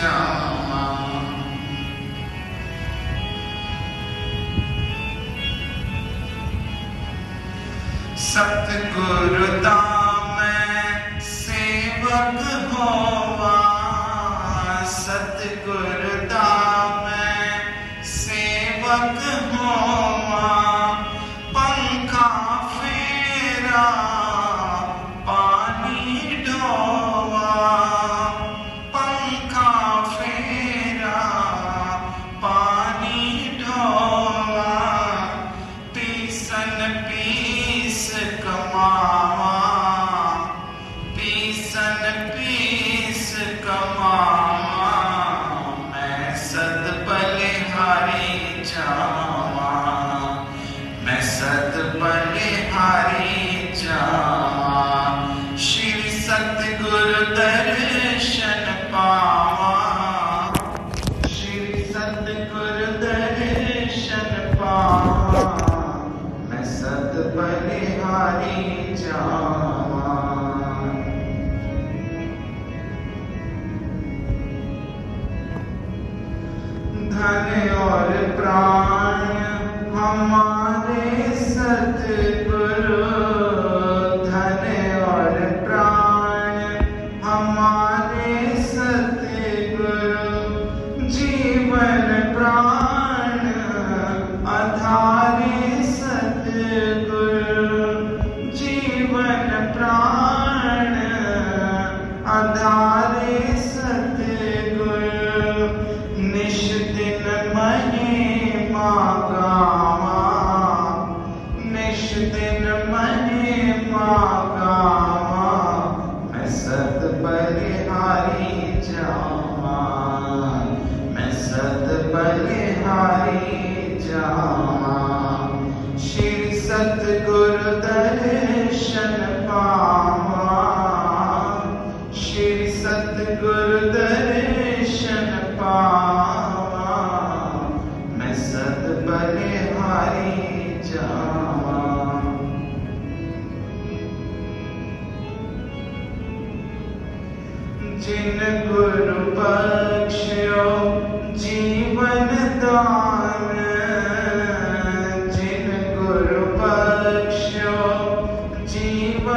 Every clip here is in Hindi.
श्यामा। में सेवक हो में सेवक दर्शन पावा मैं सत बलिहारी जावा धन और प्राण time. सतगुरु दर्शन पावा श्री सतगुरु दर्शन पावा मैं सत जिन गुरु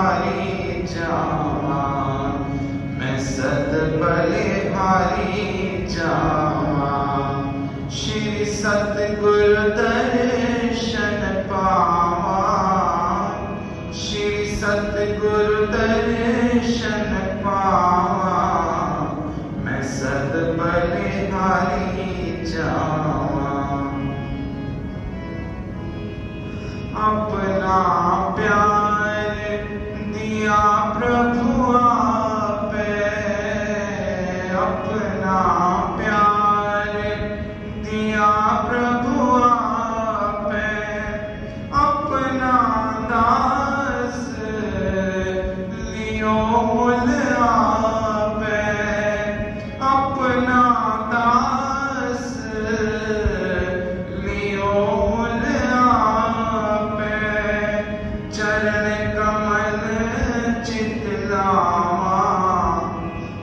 भारी जामा मैं सत पले भारी जामा श्री सतगुरु दर्शन पावा श्री सतगुरु दर्शन पावा मैं सद पले भारी जावा अपना प्यार Abraham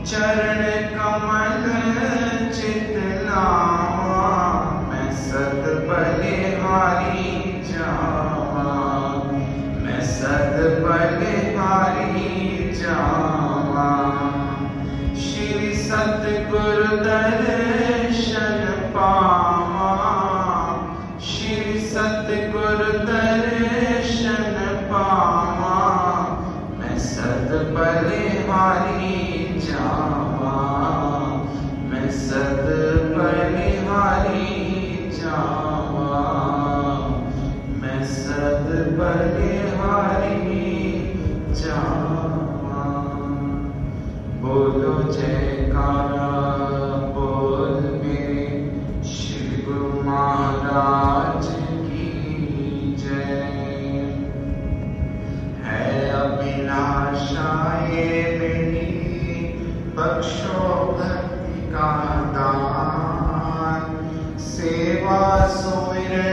चरण कमल चित मैं सत बलिहारी जावा। मैं सत बलिहारी जावा। श्री सतगुरु दर्शन पावा।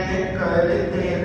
Kaya